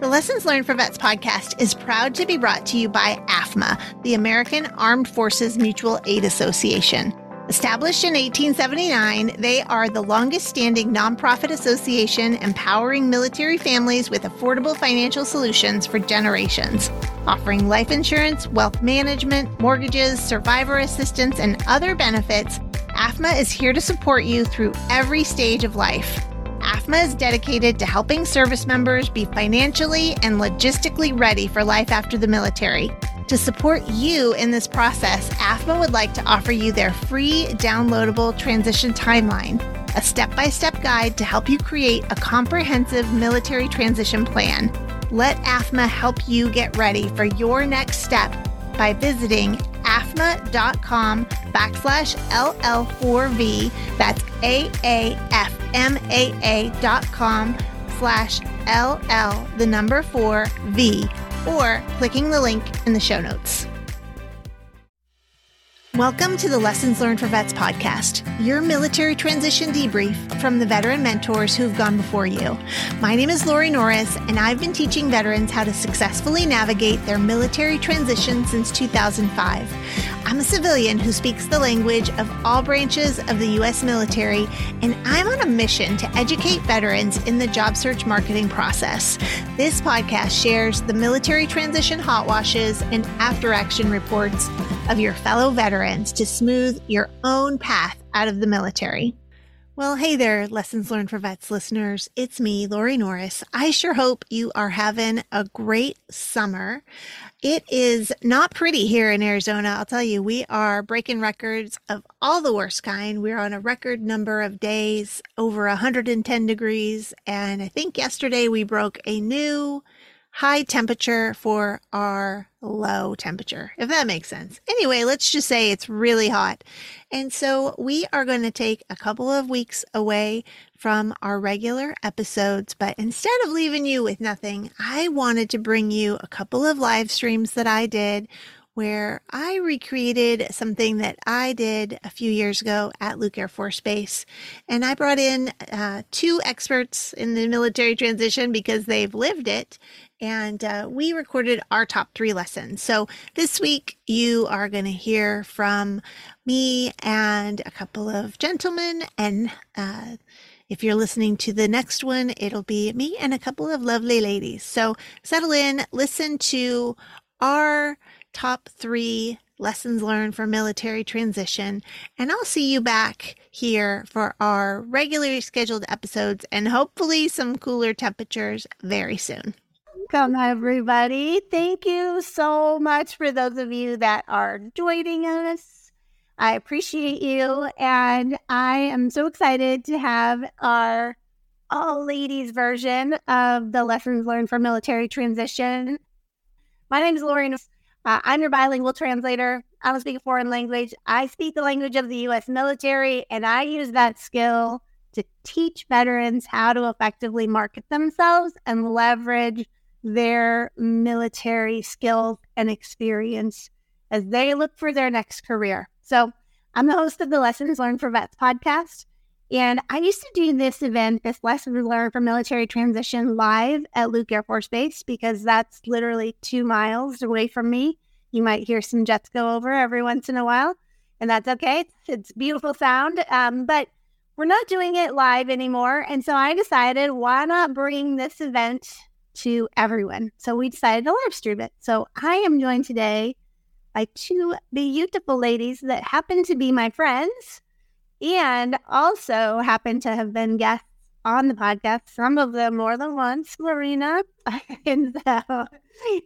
The Lessons Learned for Vets podcast is proud to be brought to you by AFMA, the American Armed Forces Mutual Aid Association. Established in 1879, they are the longest standing nonprofit association empowering military families with affordable financial solutions for generations, offering life insurance, wealth management, mortgages, survivor assistance, and other benefits. AFMA is here to support you through every stage of life. AAFMA is dedicated to helping service members be financially and logistically ready for life after the military. To support you in this process, AFMA would like to offer you their free downloadable transition timeline, a step by step guide to help you create a comprehensive military transition plan. Let AFMA help you get ready for your next step by visiting aafma.com backslash LL4V. That's A-A-F-M-A-A dot com slash LL, the number four V or clicking the link in the show notes. Welcome to the Lessons Learned for Vets podcast, your military transition debrief from the veteran mentors who've gone before you. My name is Lori Norris, and I've been teaching veterans how to successfully navigate their military transition since 2005. I'm a civilian who speaks the language of all branches of the U.S. military, and I'm on a mission to educate veterans in the job search marketing process. This podcast shares the military transition hot washes and after action reports of your fellow veterans to smooth your own path out of the military. Well, hey there, Lessons Learned for Vets listeners. It's me, Lori Norris. I sure hope you are having a great summer. It is not pretty here in Arizona. I'll tell you, we are breaking records of all the worst kind. We're on a record number of days over 110 degrees. And I think yesterday we broke a new high temperature for our low temperature, if that makes sense. Anyway, let's just say it's really hot. And so we are going to take a couple of weeks away from our regular episodes, but instead of leaving you with nothing, I wanted to bring you a couple of live streams that I did where I recreated something that I did a few years ago at Luke Air Force Base. And I brought in uh, two experts in the military transition because they've lived it and uh, we recorded our top three lessons. So this week, you are going to hear from me and a couple of gentlemen. And uh, if you're listening to the next one, it'll be me and a couple of lovely ladies. So settle in, listen to our top three lessons learned for military transition. And I'll see you back here for our regularly scheduled episodes and hopefully some cooler temperatures very soon. Welcome, everybody. Thank you so much for those of you that are joining us. I appreciate you. And I am so excited to have our all ladies version of the lessons learned from military transition. My name is Lauren. Uh, I'm your bilingual translator. I don't speak a foreign language. I speak the language of the U.S. military, and I use that skill to teach veterans how to effectively market themselves and leverage their military skills and experience as they look for their next career. So, I'm the host of the Lessons Learned for Vets podcast. And I used to do this event, this Lessons Learned for Military Transition live at Luke Air Force Base because that's literally two miles away from me. You might hear some jets go over every once in a while, and that's okay. It's, beautiful sound. Um, but we're not doing it live anymore. And so I decided why not bring this event to everyone. So we decided to live stream it. So I am joined today by two beautiful ladies that happen to be my friends and also happen to have been guests on the podcast, some of them more than once, Marina. and so,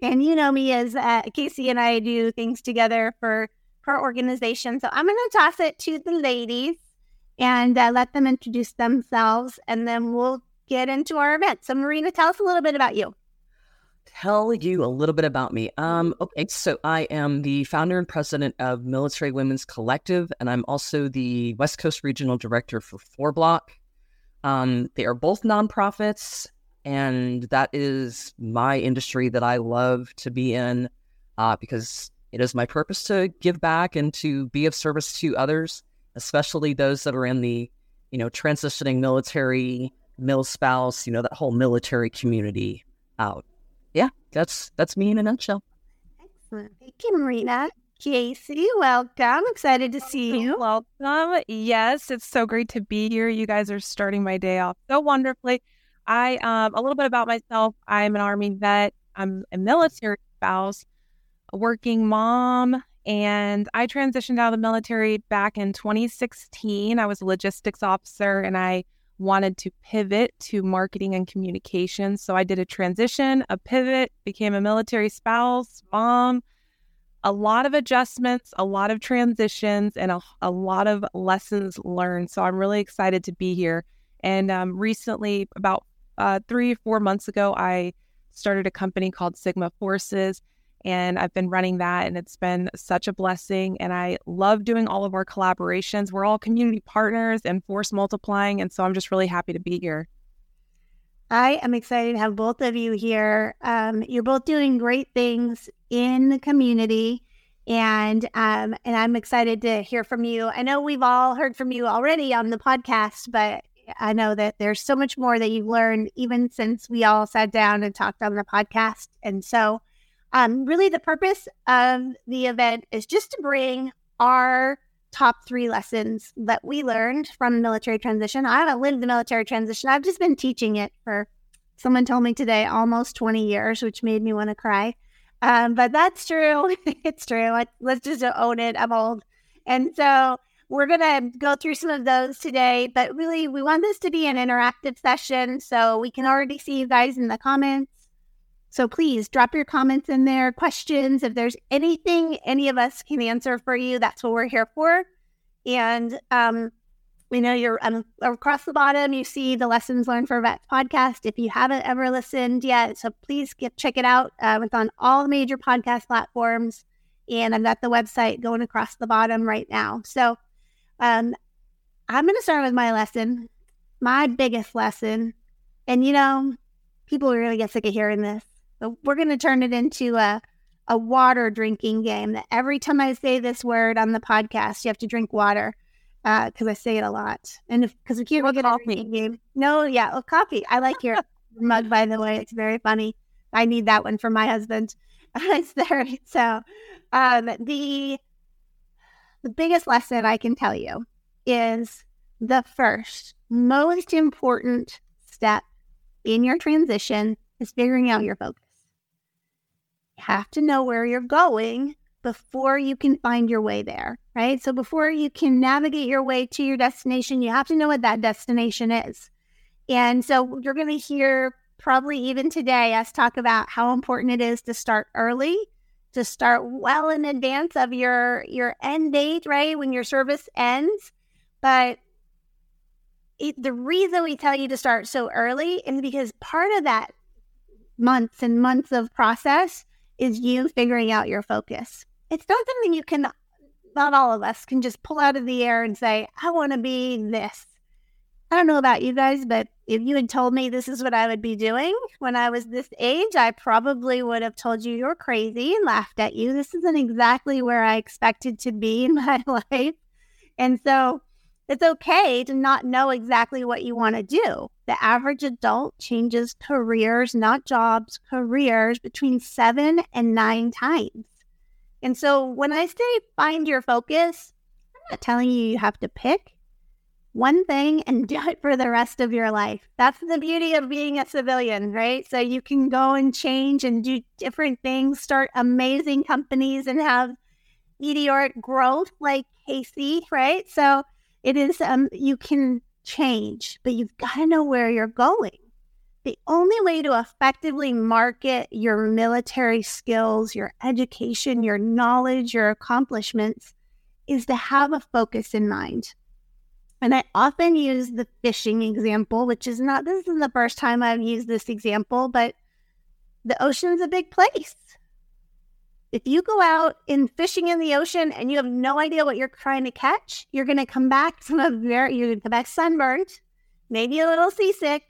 and you know me as uh, Kasie and I do things together for her organization. So I'm going to toss it to the ladies and uh, let them introduce themselves, and then we'll get into our event. So, Marina, tell us a little bit about you. Tell you a little bit about me. Um, okay, so I am the founder and president of Military Women's Collective, and I'm also the West Coast Regional Director for Four Block. Um, they are both nonprofits, and that is my industry that I love to be in uh, because it is my purpose to give back and to be of service to others, especially those that are in the, you know, transitioning military mil spouse, you know, that whole military community out. Yeah, that's that's me in a nutshell. Excellent. Thank you, Marina. Kasie, welcome. Excited to see you. Welcome. Yes, it's so great to be here. You guys are starting my day off so wonderfully. I um a little bit about myself. I'm an army vet. I'm a military spouse, a working mom, and I transitioned out of the military back in 2016. I was a logistics officer and I wanted to pivot to marketing and communications. So I did a transition, a pivot, became a military spouse, mom, a lot of adjustments, a lot of transitions, and a, a lot of lessons learned. So I'm really excited to be here. And um, recently, about uh, three, four months ago, I started a company called Sigma Forces and I've been running that and it's been such a blessing and I love doing all of our collaborations. We're all community partners and force multiplying and so I'm just really happy to be here. I am excited to have both of you here. Um, you're both doing great things in the community, and um, and I'm excited to hear from you. I know we've all heard from you already on the podcast, but I know that there's so much more that you've learned even since we all sat down and talked on the podcast. And so, um, really, the purpose of the event is just to bring our top three lessons that we learned from military transition. I haven't lived the military transition, I've just been teaching it for someone told me today almost 20 years, which made me want to cry. Um, but that's true. it's true. let's just own it. I'm old. And so we're going to go through some of those today, but really, we want this to be an interactive session. So we can already see you guys in the comments. So please drop your comments in there, questions. If there's anything any of us can answer for you, that's what we're here for. And um, we know you're um, across the bottom. You see the Lessons Learned for Vets podcast. If you haven't ever listened yet, so please get check it out. Uh, it's on all major podcast platforms, and I've got the website going across the bottom right now. So um, I'm going to start with my lesson, my biggest lesson, and you know, people really get sick of hearing this but we're going to turn it into a a water drinking game. That every time I say this word on the podcast, you have to drink water because uh, I say it a lot. And because we can't get coffee game, no, yeah, oh, coffee. I like your mug, by the way. It's very funny. I need that one for my husband. it's there. So, um, the the biggest lesson I can tell you is the first most important step in your transition is figuring out your focus have to know where you're going before you can find your way there, right? So before you can navigate your way to your destination, you have to know what that destination is. And so you're going to hear probably even today us talk about how important it is to start early, to start well in advance of your your end date, right? When your service ends. But it, the reason we tell you to start so early is because part of that months and months of process is you figuring out your focus. It's not something you can, not all of us can just pull out of the air and say, I want to be this. I don't know about you guys, but if you had told me this is what I would be doing when I was this age, I probably would have told you you're crazy and laughed at you. This isn't exactly where I expected to be in my life. And so it's okay to not know exactly what you want to do. The average adult changes careers, not jobs, careers between seven and nine times. And so when I say find your focus, I'm not telling you you have to pick one thing and do it for the rest of your life. That's the beauty of being a civilian, right? So you can go and change and do different things, start amazing companies and have meteoric growth like Kasie, right? So it is um you can change, but you've got to know where you're going. The only way to effectively market your military skills, your education, your knowledge, your accomplishments is to have a focus in mind. And I often use the fishing example, which is not, this isn't the first time I've used this example, but the ocean's a big place. If you go out in fishing in the ocean and you have no idea what you're trying to catch, you're going to come back from a very, you're going to come back sunburned, maybe a little seasick,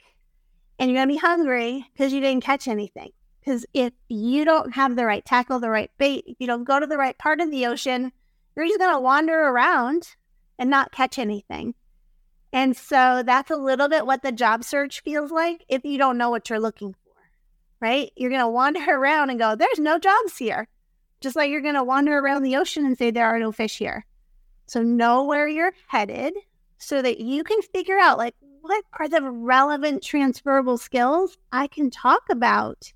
and you're going to be hungry because you didn't catch anything. Because if you don't have the right tackle, the right bait, if you don't go to the right part of the ocean, you're just going to wander around and not catch anything. And so that's a little bit what the job search feels like if you don't know what you're looking for right? You're going to wander around and go, there's no jobs here. Just like you're going to wander around the ocean and say, there are no fish here. So know where you're headed so that you can figure out, like, what are the relevant transferable skills I can talk about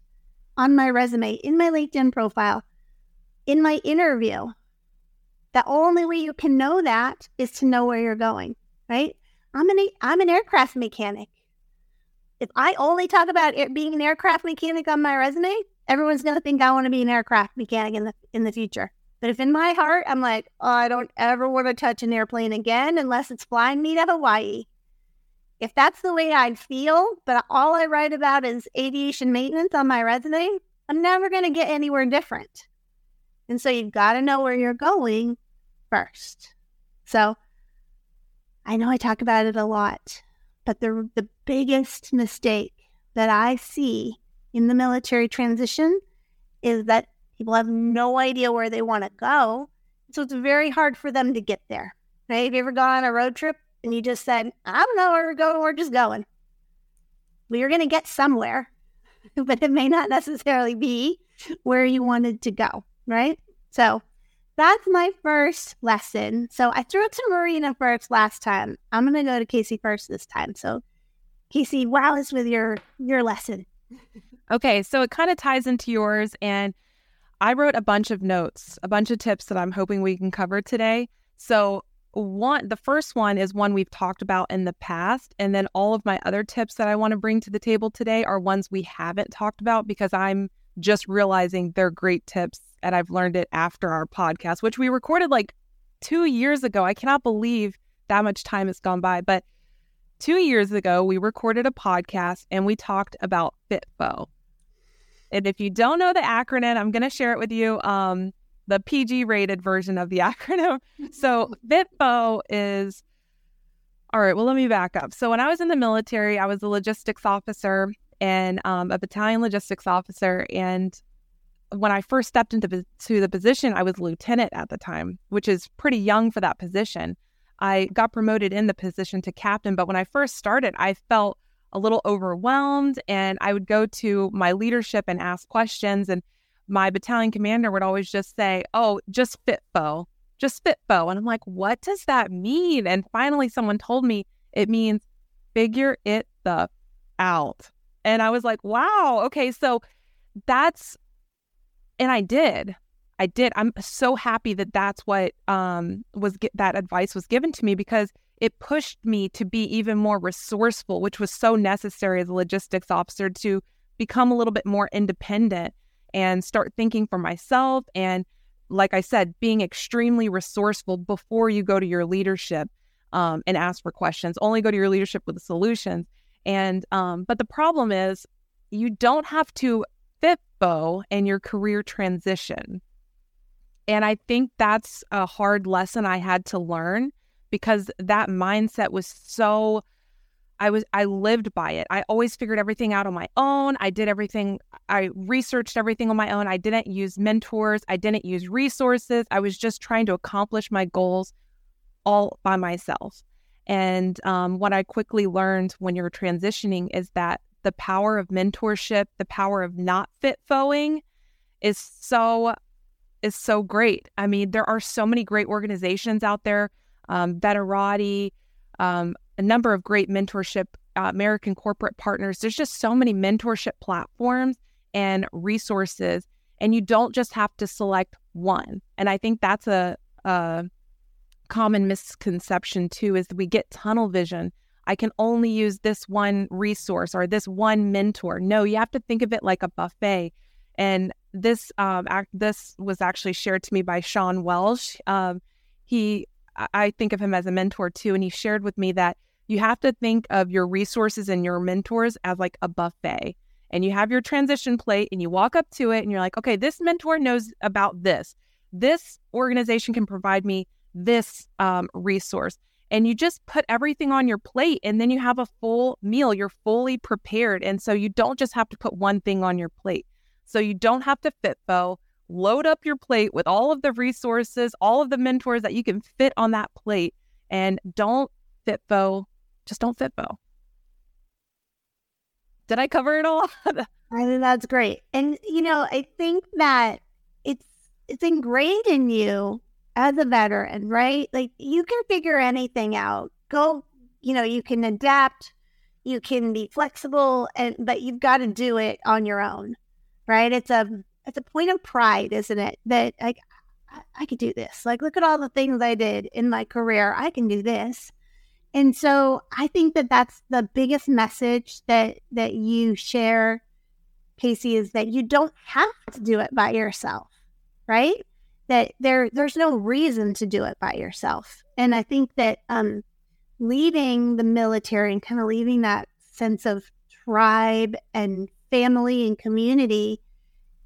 on my resume, in my LinkedIn profile, in my interview. The only way you can know that is to know where you're going, right? I'm an I'm an aircraft mechanic. If I only talk about being an aircraft mechanic on my resume, everyone's gonna think I want to be an aircraft mechanic in the in the future. But if in my heart I'm like, oh, I don't ever want to touch an airplane again unless it's flying me to Hawaii. If that's the way I feel, but all I write about is aviation maintenance on my resume, I'm never going to get anywhere different. And so you've got to know where you're going first. So I know I talk about it a lot, but the, the biggest mistake that I see in the military transition is that people have no idea where they want to go. So it's very hard for them to get there. Right? Have you ever gone on a road trip and you just said, I don't know where we're going, we're just going? Well, you're going to get somewhere, but it may not necessarily be where you wanted to go, right? So that's my first lesson. So I threw it to Marina first last time. I'm going to go to Kasie first this time. So Kasie, wow us with your your lesson. Okay, so it kind of ties into yours and I wrote a bunch of notes, a bunch of tips that I'm hoping we can cover today. So one the first one is one we've talked about in the past and then all of my other tips that I want to bring to the table today are ones we haven't talked about because I'm just realizing they're great tips and I've learned it after our podcast which we recorded like 2 years ago. I cannot believe that much time has gone by, but 2 years ago we recorded a podcast and we talked about FitFo. And if you don't know the acronym, I'm going to share it with you. Um, the PG rated version of the acronym. So FitFo is all right. Well, let me back up. So when I was in the military, I was a logistics officer and um, a battalion logistics officer. And when I first stepped into to the position, I was lieutenant at the time, which is pretty young for that position. I got promoted in the position to captain, but when I first started, I felt a little overwhelmed and I would go to my leadership and ask questions and my battalion commander would always just say, "Oh, just FitFo, just FitFo," and I'm like, "What does that mean?" And finally, someone told me it means figure it the out, and I was like, "Wow, okay, so that's," and I did. I did. I'm so happy that that's what um, was that advice was given to me because it pushed me to be even more resourceful, which was so necessary as a logistics officer to become a little bit more independent and start thinking for myself. And like I said, being extremely resourceful before you go to your leadership um, and ask for questions. Only go to your leadership with the solutions. And um, but the problem is you don't have to FitFo in your career transition. And I think that's a hard lesson I had to learn because that mindset was so I was I lived by it. I always figured everything out on my own. I did everything I researched everything on my own. I didn't use mentors, I didn't use resources. I was just trying to accomplish my goals all by myself. And um, what I quickly learned when you're transitioning is that the power of mentorship, the power of not fit foing is so is so great. I mean, there are so many great organizations out there, um, Veterati, um, a number of great mentorship uh, American corporate partners. There's just so many mentorship platforms and resources, and you don't just have to select one. And I think that's a, a common misconception too is we get tunnel vision. I can only use this one resource or this one mentor. No, you have to think of it like a buffet. And this um, act, this was actually shared to me by Sean Welsh. Um, he, I think of him as a mentor too, and he shared with me that you have to think of your resources and your mentors as like a buffet. And you have your transition plate and you walk up to it and you're like, okay, this mentor knows about this. This organization can provide me this um, resource. And you just put everything on your plate and then you have a full meal. You're fully prepared. And so you don't just have to put one thing on your plate. So you don't have to FitFo. Load up your plate with all of the resources, all of the mentors that you can fit on that plate. And don't FitFo just don't FitFo. Did I cover it all? I think that's great. And you know, I think that it's it's ingrained in you as a veteran, right? Like you can figure anything out. Go, you know, you can adapt, you can be flexible, and but you've got to do it on your own, right? It's a it's a point of pride, isn't it? That like I, I could do this. Like look at all the things I did in my career. I can do this. And so I think that that's the biggest message that that you share Kasie, is that you don't have to do it by yourself, right? That there there's no reason to do it by yourself. And I think that um, leaving the military and kind of leaving that sense of tribe and family and community,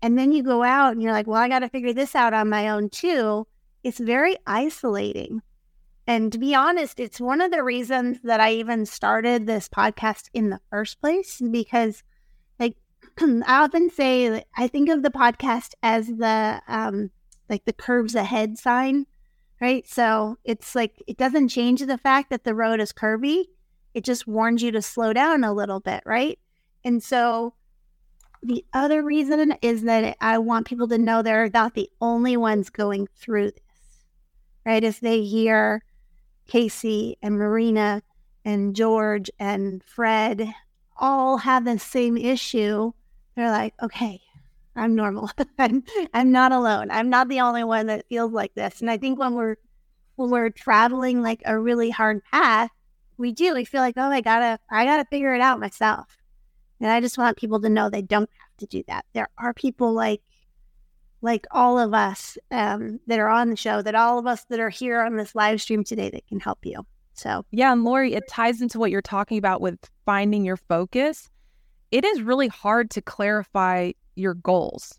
and then you go out and you're like, well, I got to figure this out on my own too. It's very isolating. And to be honest, it's one of the reasons that I even started this podcast in the first place because like, I often say I think of the podcast as the um like the curves ahead sign, right? So it's like it doesn't change the fact that the road is curvy. It just warns you to slow down a little bit, right? And so the other reason is that I want people to know they're not the only ones going through this, right? As they hear Kasie and Marina and George and Fred all have the same issue, they're like, okay, I'm normal. I'm I'm not alone. I'm not the only one that feels like this. And I think when we're when we're traveling like a really hard path, we do. We feel like, oh, I gotta I gotta figure it out myself. And I just want people to know they don't have to do that. There are people like like all of us um, that are on the show, that all of us that are here on this live stream today that can help you. So yeah, and Lori, it ties into what you're talking about with finding your focus it is really hard to clarify your goals,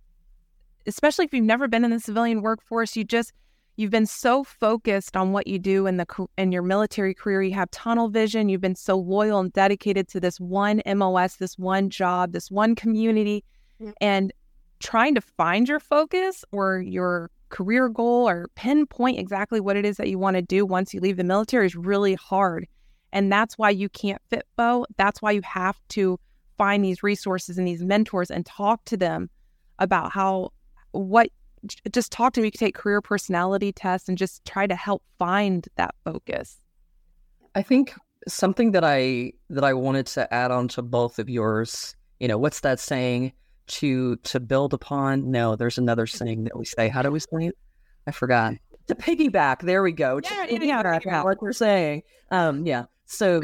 especially if you've never been in the civilian workforce. You just you've been so focused on what you do in the in your military career. You have tunnel vision. You've been so loyal and dedicated to this one MOS, this one job, this one community, yeah. and trying to find your focus or your career goal or pinpoint exactly what it is that you want to do once you leave the military is really hard. And that's why you can't FitFo. That's why you have to find these resources and these mentors and talk to them about how what just talk to me. You can take career personality tests and just try to help find that focus. I think something that I that I wanted to add on to both of yours, you know, what's that saying? To to build upon. No, there's another saying that we say. How do we say it? I forgot. To piggyback. There we go. Yeah, yeah, yeah. What they're saying. Um, yeah. So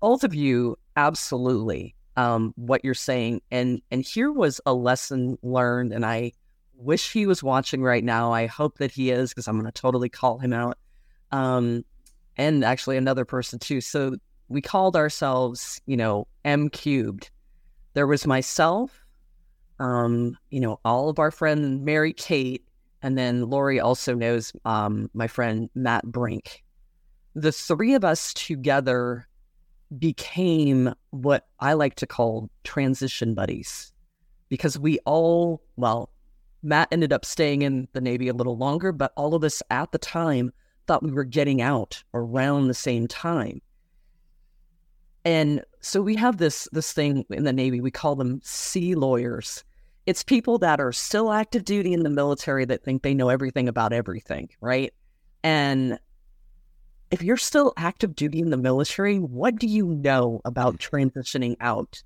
both of you absolutely um, what you're saying. And and here was a lesson learned, and I wish he was watching right now. I hope that he is because I'm going to totally call him out. Um, and actually another person too. So we called ourselves, you know, M cubed. There was myself, um, you know, all of our friends, Mary Kate, and then Lori also knows um, my friend Matt Brink. The three of us together became what I like to call transition buddies because we all, well, Matt ended up staying in the Navy a little longer, but all of us at the time thought we were getting out around the same time. And so we have this this thing in the Navy, we call them sea lawyers. It's people that are still active duty in the military that think they know everything about everything, right? And if you're still active duty in the military, what do you know about transitioning out?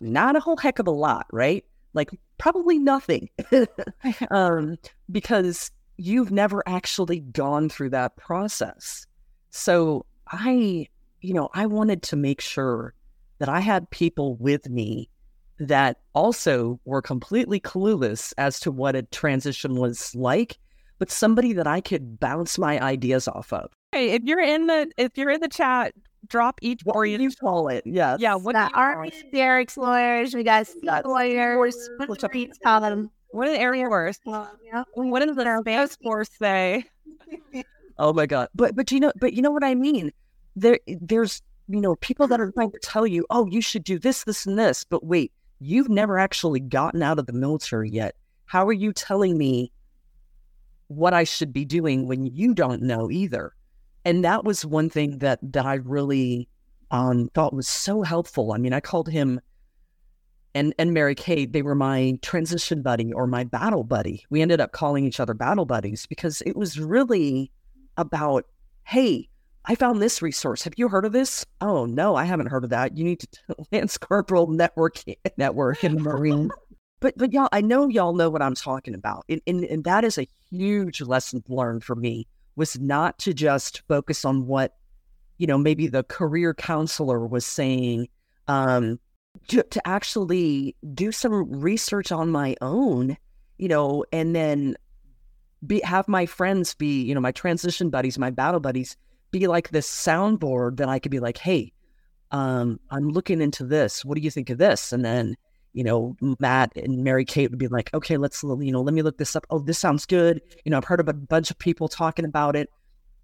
Not a whole heck of a lot, right? Like probably nothing. um, because you've never actually gone through that process. So I, you know, I wanted to make sure that I had people with me that also were completely clueless as to what a transition was like, but somebody that I could bounce my ideas off of. Hey, if you're in the if you're in the chat, drop each what orient. you call it? Yeah, yeah. What the Army Derek's lawyers? We got Scott lawyers. What do the call them? What did the Air Force? yeah. What does the Space Force say? oh my god! But but you know but you know what I mean. There there's you know people that are trying to tell you, oh, you should do this, this, and this. But wait, you've never actually gotten out of the military yet. How are you telling me what I should be doing when you don't know either? And that was one thing that that I really um, thought was so helpful. I mean, I called him and and Mary Kate, they were my transition buddy or my battle buddy. We ended up calling each other battle buddies because it was really about, hey, I found this resource. Have you heard of this? Oh no, I haven't heard of that. You need to Lance Corporal Network Network in the Marine. but but y'all, I know y'all know what I'm talking about, and, and and that is a huge lesson learned for me was not to just focus on what you know maybe the career counselor was saying. Um, to, to actually do some research on my own, you know, and then be have my friends be, you know, my transition buddies, my battle buddies, be like this soundboard that I could be like, hey, um, I'm looking into this. What do you think of this? And then, you know, Matt and Mary Kate would be like, okay, let's, you know, let me look this up. Oh, this sounds good. You know, I've heard of a bunch of people talking about it.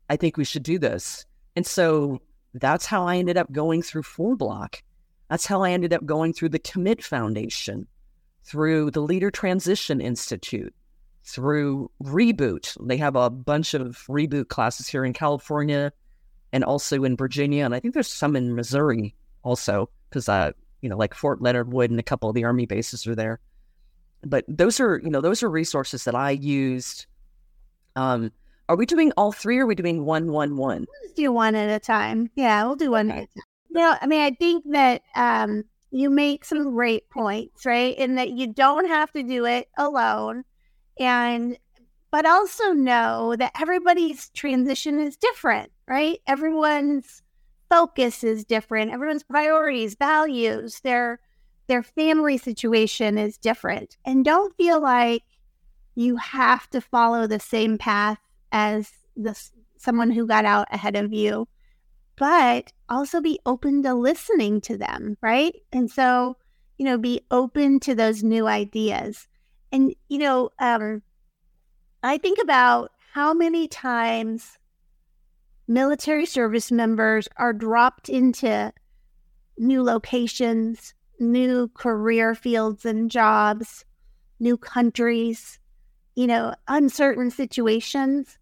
I think we should do this. And so that's how I ended up going through Four Block. That's how I ended up going through the Commit Foundation, through the Leader Transition Institute, through Reboot. They have a bunch of Reboot classes here in California and also in Virginia. And I think there's some in Missouri also, because, uh, you know, like Fort Leonard Wood and a couple of the Army bases are there. But those are, you know, those are resources that I used. Um, are we doing all three or are we doing one, one, one? Let's do one at a time. Yeah, we'll do one okay. at a time. No, I mean, I think that um, you make some great points, right? In that you don't have to do it alone. And, but also know that everybody's transition is different, right? Everyone's focus is different. Everyone's priorities, values, their, their family situation is different. And don't feel like you have to follow the same path as the someone who got out ahead of you but also be open to listening to them, right? And so, you know, be open to those new ideas. And, you know, um, I think about how many times military service members are dropped into new locations, new career fields and jobs, new countries, you know, uncertain situations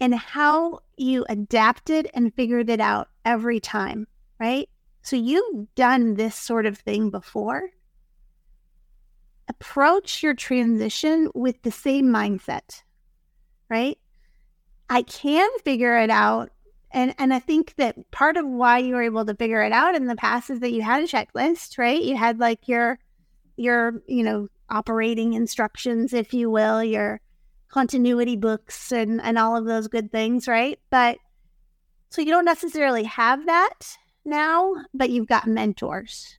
and how you adapted and figured it out every time, right? So you've done this sort of thing before. Approach your transition with the same mindset, right? I can figure it out. And and I think that part of why you were able to figure it out in the past is that you had a checklist, right? You had like your your, you know, operating instructions, if you will, your continuity books and, and all of those good things, right? But so you don't necessarily have that now, but you've got mentors.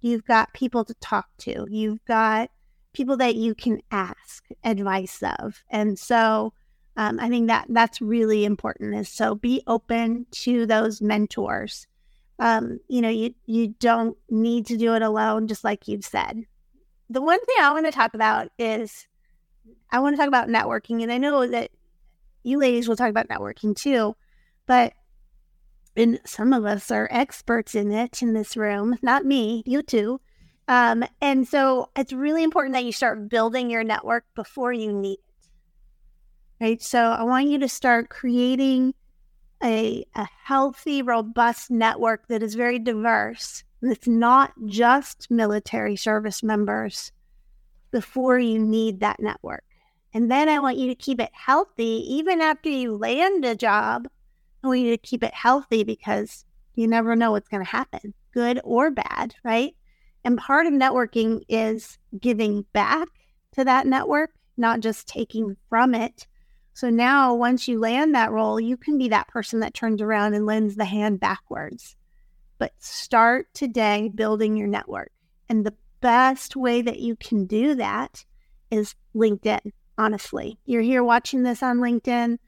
You've got people to talk to. You've got people that you can ask advice of. And so um, I think that that's really important is so be open to those mentors. Um, you know, you you don't need to do it alone, just like you've said. The one thing I want to talk about is I want to talk about networking. And I know that you ladies will talk about networking too, but and some of us are experts in it in this room, not me, you too. Um, and so it's really important that you start building your network before you need. Right. So I want you to start creating a, a healthy, robust network that is very diverse. It's not just military service members before you need that network. And then I want you to keep it healthy even after you land a job. I want you to keep it healthy because you never know what's going to happen, good or bad, right? And part of networking is giving back to that network, not just taking from it. So now, once you land that role, you can be that person that turns around and lends the hand backwards. But start today building your network. And the best way that you can do that is LinkedIn honestly. You're here watching this on LinkedIn.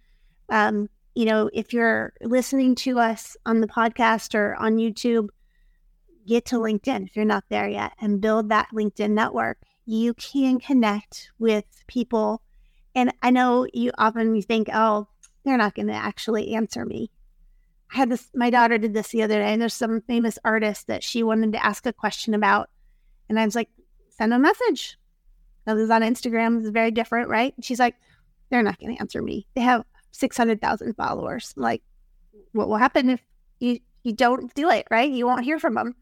Um, you know, if you're listening to us on the podcast or on YouTube, get to LinkedIn if you're not there yet and build that LinkedIn network. You can connect with people. And I know you often you think, oh, they're not going to actually answer me. I had this, my daughter did this the other day, and there's some famous artist that she wanted to ask a question about. And I was like, send a message. Others on Instagram is very different, right? She's like, they're not going to answer me. They have 600,000 followers. Like, what will happen if you, you don't do it, right? You won't hear from them.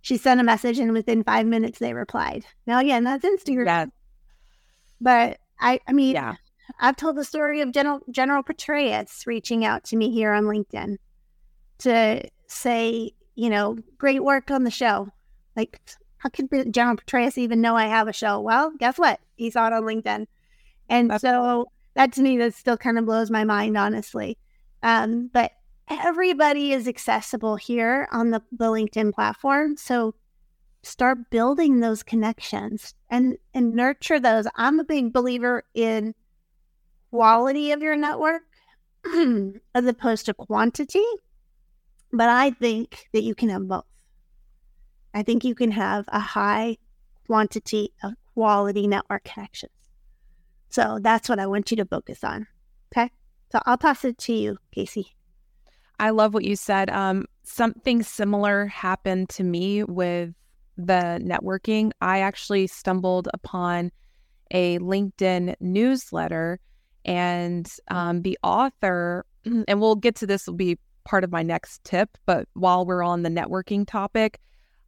she sent a message and within five minutes they replied. Now, again, that's Instagram. Yeah. But I, I mean, Yeah. I've told the story of General General Petraeus reaching out to me here on LinkedIn to say, you know, great work on the show. Like, how could General Petraeus even know I have a show? Well, guess what? He saw it on LinkedIn, and That's so that to me that still kind of blows my mind, honestly. Um, but everybody is accessible here on the, the LinkedIn platform, so start building those connections and and nurture those. I'm a big believer in quality of your network as opposed to quantity. But I think that you can have both. I think you can have a high quantity of quality network connections. So that's what I want you to focus on. Okay. So I'll pass it to you, Kasie. I love what you said. Um, something similar happened to me with the networking. I actually stumbled upon a LinkedIn newsletter, and um, the author, and we'll get to this, will be part of my next tip. But while we're on the networking topic,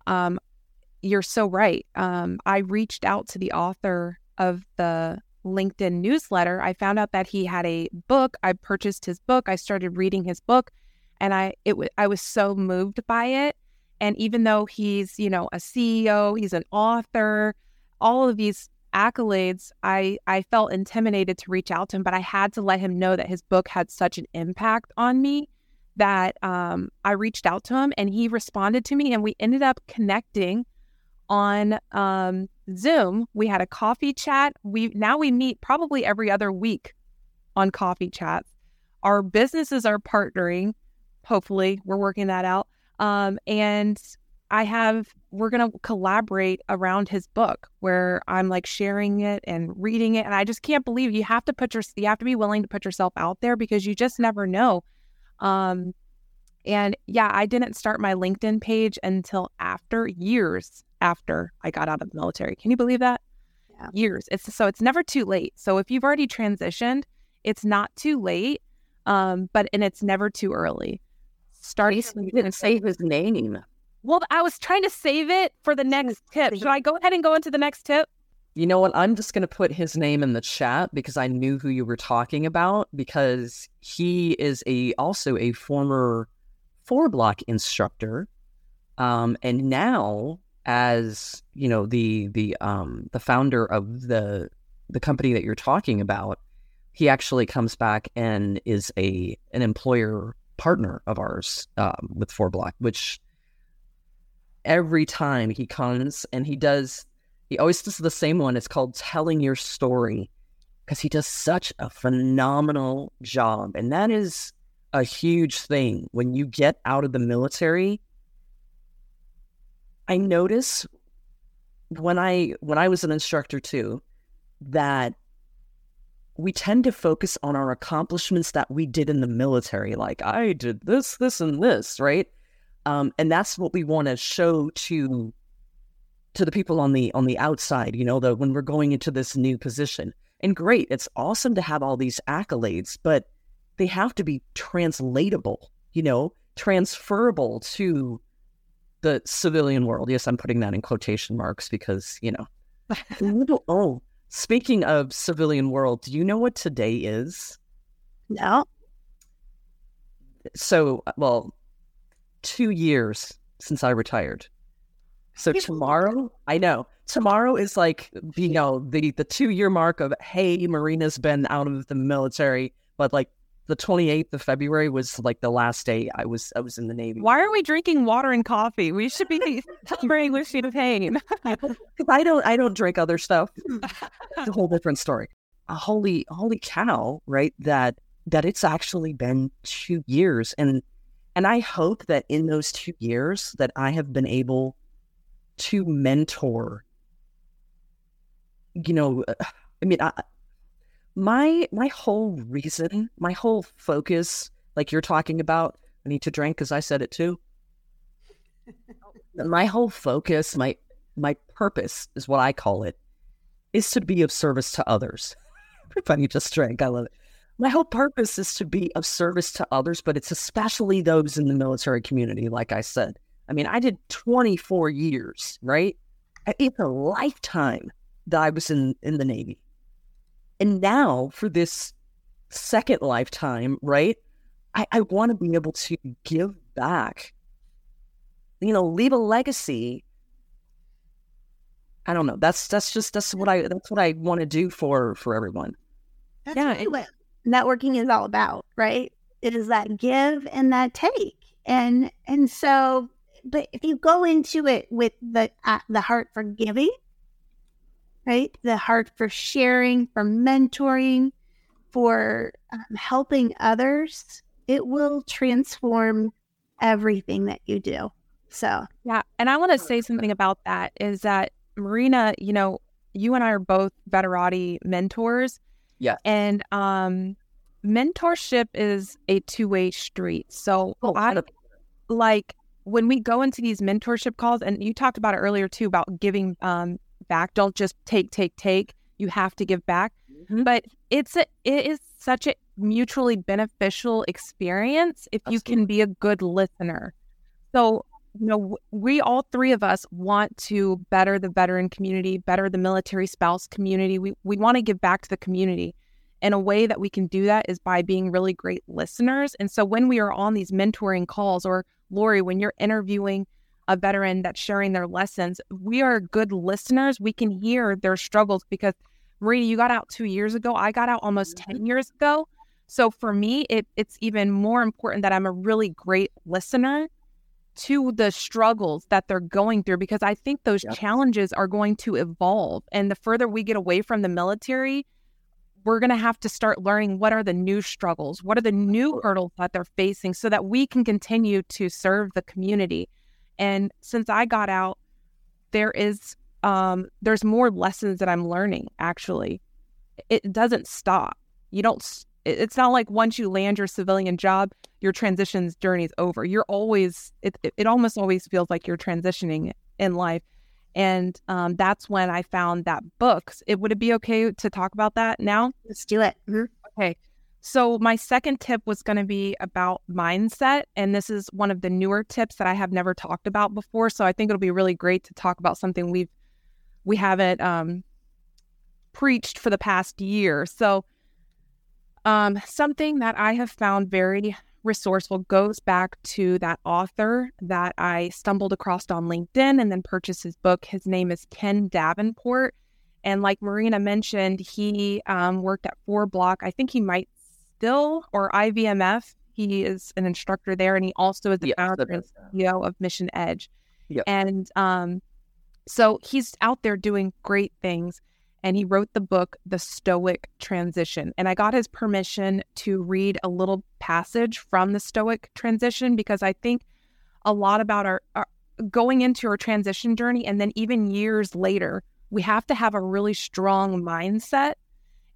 um, you're so right. Um, I reached out to the author of the LinkedIn newsletter. I found out that he had a book. I purchased his book. I started reading his book and I it w- I was so moved by it. And even though he's you know a CEO, he's an author, all of these accolades, I I felt intimidated to reach out to him, but I had to let him know that his book had such an impact on me that um, I reached out to him and he responded to me, and we ended up connecting on um, Zoom. We had a coffee chat. We now we meet probably every other week on coffee chats. Our businesses are partnering hopefully we're working that out um, and i have we're going to collaborate around his book where i'm like sharing it and reading it and i just can't believe you have to put your you have to be willing to put yourself out there because you just never know. Um, and yeah i didn't start my linkedin page until after years after i got out of the military. Can you believe that? Yeah. years. It's so it's never too late. So if you've already transitioned it's not too late um, but and it's never too early start Jason, you didn't say his name. well i was trying to save it for the next tip should i go ahead and go into the next tip You know what? I'm just going to put his name in the chat because I knew who you were talking about because he is a also a former four block instructor, um, and now as you know the the um, the founder of the the company that you're talking about, he actually comes back and is a an employer partner of ours um, with four block, which every time he comes and he does he always does the same one. It's called Telling Your Story because he does such a phenomenal job. And that is a huge thing. When you get out of the military, I notice when I when I was an instructor too, that we tend to focus on our accomplishments that we did in the military. Like I did this, this, and this, right? Um, and that's what we want to show to to the people on the on the outside you know that when we're going into this new position and great it's awesome to have all these accolades but they have to be translatable you know transferable to the civilian world yes i'm putting that in quotation marks because you know oh speaking of civilian world do you know what today is? No. so well two years since i retired. So tomorrow, I know tomorrow is like you know the the two year mark of hey, Marina's been out of the military, but like the twenty eighth of February was like the last day I was I was in the Navy. why are we drinking water and coffee we should be celebrating with sheet of pain 'Cause I don't I don't drink other stuff. it's a whole different story. A holy holy cow, right? That that it's actually been two years, and and I hope that in those two years that I have been able to mentor. You know, uh, I mean, I, my my whole reason, my whole focus, like you're talking about, I need to drink because I said it too. my whole focus, my my purpose is what I call it, is to be of service to others. Everybody just drank. I love it. My whole purpose is to be of service to others, but it's especially those in the military community, like I said. I mean, I did 24 years, right? It's a lifetime that I was in, in the Navy. And now for this second lifetime, right? I, I want to be able to give back, you know, leave a legacy. I don't know. That's that's just that's what I that's what I want to do for for everyone. That's yeah, really what networking is all about, right? It is that give and that take, and and so, but if you go into it with the uh, the heart for giving, right, the heart for sharing, for mentoring, for um, helping others, it will transform everything that you do. So, yeah. And I want to say something about that is that Marina, you know, you and I are both Veterati mentors. Yeah. And um mentorship is a two-way street. So oh, I like when we go into these mentorship calls and you talked about it earlier too about giving um back. Don't just take take take. You have to give back. Mm-hmm. But it's a it is such a mutually beneficial experience if Absolutely. you can be a good listener. So, you know, we all three of us want to better the veteran community, better the military spouse community. We we want to give back to the community. And a way that we can do that is by being really great listeners. And so when we are on these mentoring calls, or Lori, when you're interviewing a veteran that's sharing their lessons, we are good listeners. We can hear their struggles because Maria, you got out two years ago. I got out almost mm-hmm. 10 years ago. So for me, it, it's even more important that I'm a really great listener to the struggles that they're going through because I think those yep. challenges are going to evolve. And the further we get away from the military, we're going to have to start learning what are the new struggles, what are the new hurdles that they're facing so that we can continue to serve the community. And since I got out, there is um, there's more lessons that I'm learning actually. It doesn't stop. You don't, it's not like once you land your civilian job, your transitions journey is over. You're always, it, it almost always feels like you're transitioning in life. And um, that's when I found that books. It would it be okay to talk about that now? Let's do it. Mm-hmm. Okay. So my second tip was going to be about mindset, and this is one of the newer tips that I have never talked about before. So I think it'll be really great to talk about something we've we haven't um, preached for the past year. So, um, something that I have found very resourceful goes back to that author that I stumbled across on LinkedIn and then purchased his book. His name is Ken Davenport. And like Marina mentioned, he um, worked at Four Block. I think he might still, or IVMF. He is an instructor there, and he also is the founder and CEO of Mission Edge. Yep. And um, so he's out there doing great things. And he wrote the book, The Stoic Transition. And I got his permission to read a little passage from the Stoic Transition because I think a lot about our, our going into our transition journey and then even years later, we have to have a really strong mindset.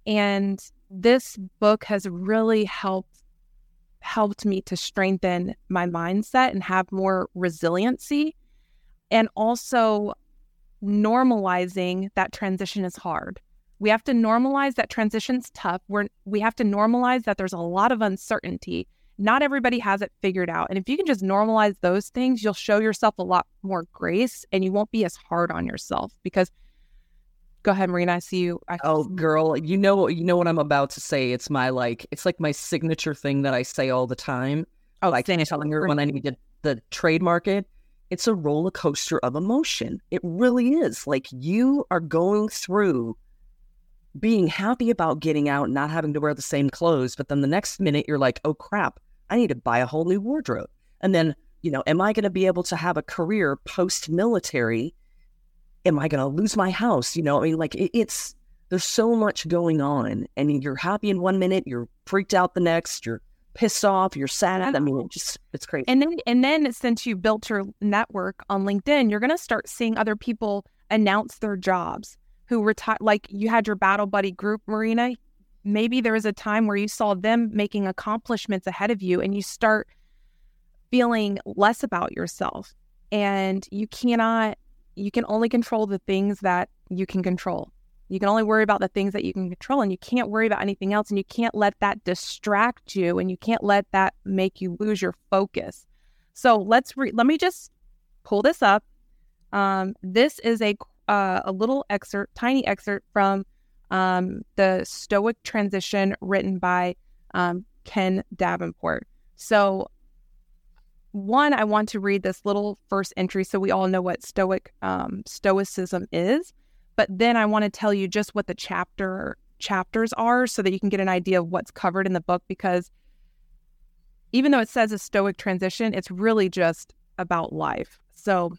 And this book has really helped helped me to strengthen my mindset and have more resiliency and also normalizing that transition is hard. We have to normalize that transition's tough. We're, we have to normalize that there's a lot of uncertainty. Not everybody has it figured out. And if you can just normalize those things, you'll show yourself a lot more grace and you won't be as hard on yourself because go ahead, Marina. I see you. I- oh, girl, you know, you know what I'm about to say. It's my like, it's like my signature thing that I say all the time. Oh, like telling her when I need to the trademark it it's a roller coaster of emotion. It really is. Like you are going through being happy about getting out, and not having to wear the same clothes, but then the next minute you're like, oh crap, I need to buy a whole new wardrobe. And then, you know, am I going to be able to have a career post military? Am I going to lose my house? You know, I mean, like it, it's, there's so much going on and you're happy in one minute, you're freaked out the next, you're pissed off, you're sad. I mean, it just it's crazy. And then and then since you built your network on LinkedIn, you're gonna start seeing other people announce their jobs who retire like you had your battle buddy group, Marina. Maybe there was a time where you saw them making accomplishments ahead of you and you start feeling less about yourself. And you cannot you can only control the things that you can control. You can only worry about the things that you can control and you can't worry about anything else. And you can't let that distract you and you can't let that make you lose your focus. So let's re- let me just pull this up. Um, this is a uh, a little excerpt, tiny excerpt from um, the Stoic Transition written by um, Ken Davenport. So, one, I want to read this little first entry so we all know what Stoic um, Stoicism is. But then I want to tell you just what the chapter chapters are so that you can get an idea of what's covered in the book because even though it says a stoic transition, it's really just about life. So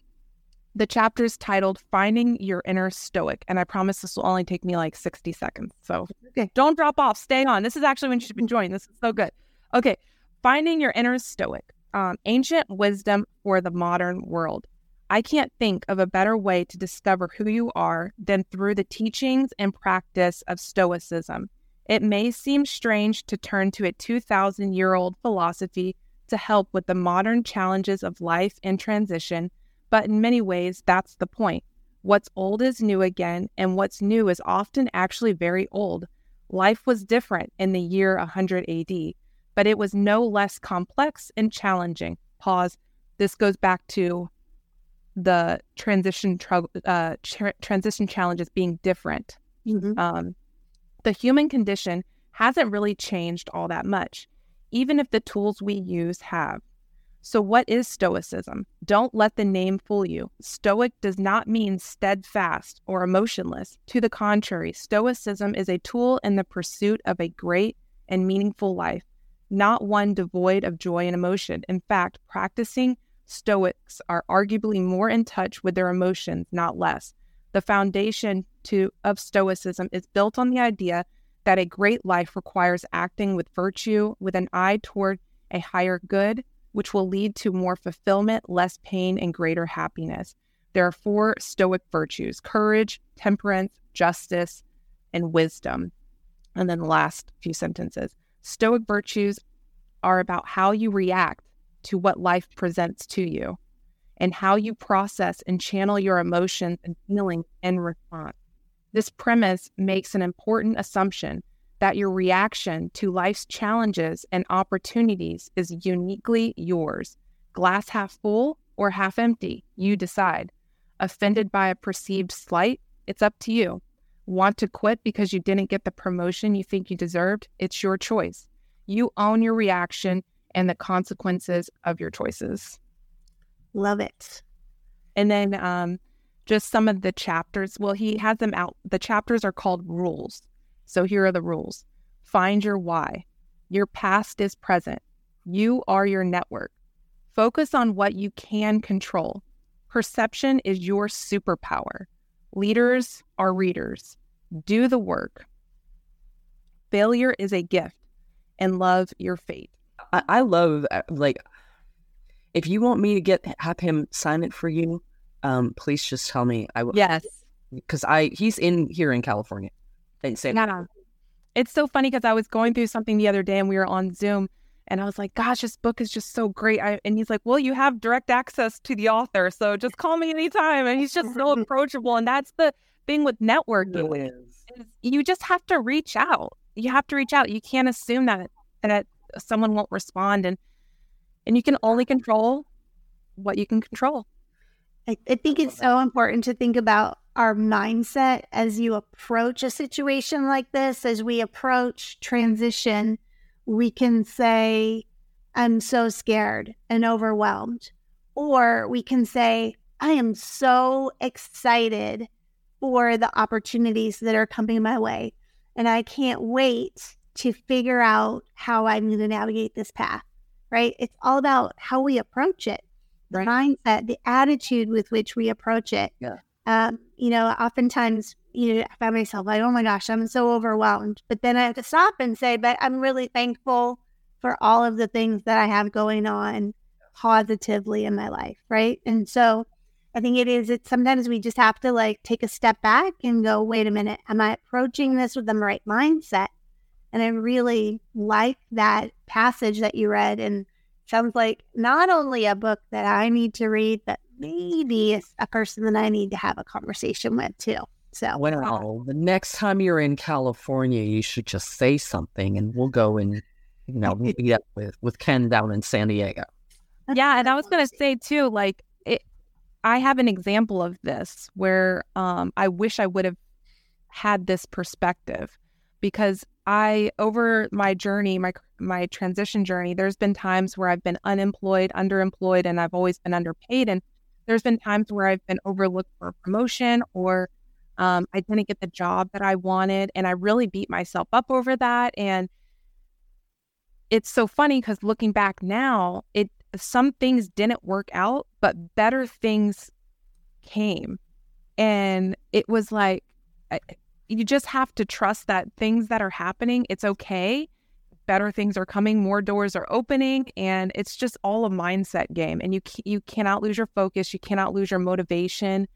the chapter is titled Finding Your Inner Stoic. And I promise this will only take me like 60 seconds. So okay. don't drop off. Stay on. This is actually when you should be joining. This is so good. Okay. Finding Your Inner Stoic. Um, ancient wisdom for the modern world. I can't think of a better way to discover who you are than through the teachings and practice of Stoicism. It may seem strange to turn to a 2,000 year old philosophy to help with the modern challenges of life and transition, but in many ways, that's the point. What's old is new again, and what's new is often actually very old. Life was different in the year 100 AD, but it was no less complex and challenging. Pause. This goes back to the transition uh, tra- transition challenges being different. Mm-hmm. Um, the human condition hasn't really changed all that much, even if the tools we use have. So, what is Stoicism? Don't let the name fool you. Stoic does not mean steadfast or emotionless. To the contrary, Stoicism is a tool in the pursuit of a great and meaningful life, not one devoid of joy and emotion. In fact, practicing Stoics are arguably more in touch with their emotions, not less. The foundation to, of Stoicism is built on the idea that a great life requires acting with virtue, with an eye toward a higher good, which will lead to more fulfillment, less pain, and greater happiness. There are four Stoic virtues courage, temperance, justice, and wisdom. And then the last few sentences Stoic virtues are about how you react to what life presents to you and how you process and channel your emotions and feelings in response. This premise makes an important assumption that your reaction to life's challenges and opportunities is uniquely yours. Glass half full or half empty, you decide. Offended by a perceived slight, it's up to you. Want to quit because you didn't get the promotion you think you deserved? It's your choice. You own your reaction and the consequences of your choices. Love it. And then um, just some of the chapters. Well, he has them out. The chapters are called rules. So here are the rules find your why. Your past is present. You are your network. Focus on what you can control. Perception is your superpower. Leaders are readers. Do the work. Failure is a gift, and love your fate. I, I love uh, like if you want me to get have him sign it for you, um, please just tell me. I will. Yes, because I he's in here in California. Thanks. It's so funny because I was going through something the other day and we were on Zoom and I was like, gosh, this book is just so great. I, and he's like, well, you have direct access to the author. So just call me anytime. And he's just so approachable. And that's the thing with networking. Really is. Is you just have to reach out. You have to reach out. You can't assume that, that someone won't respond and and you can only control what you can control I, I think it's so important to think about our mindset as you approach a situation like this as we approach transition we can say i'm so scared and overwhelmed or we can say i am so excited for the opportunities that are coming my way and i can't wait to figure out how I'm going to navigate this path, right? It's all about how we approach it, the right. mindset, the attitude with which we approach it. Yeah. Um, you know, oftentimes, you know, I find myself like, oh my gosh, I'm so overwhelmed. But then I have to stop and say, but I'm really thankful for all of the things that I have going on positively in my life, right? And so I think it is, it's sometimes we just have to like take a step back and go, wait a minute, am I approaching this with the right mindset? And I really like that passage that you read. And sounds like not only a book that I need to read, but maybe a person that I need to have a conversation with too. So, well, the next time you're in California, you should just say something and we'll go and, you know, meet up with, with Ken down in San Diego. Yeah. And I was going to say too, like, it, I have an example of this where um, I wish I would have had this perspective because I over my journey, my my transition journey, there's been times where I've been unemployed, underemployed, and I've always been underpaid. And there's been times where I've been overlooked for a promotion or um, I didn't get the job that I wanted, and I really beat myself up over that. And it's so funny because looking back now, it some things didn't work out, but better things came, and it was like you just have to trust that things that are happening, it's okay. Better things are coming, more doors are opening, and it's just all a mindset game. And you you cannot lose your focus, you cannot lose your motivation,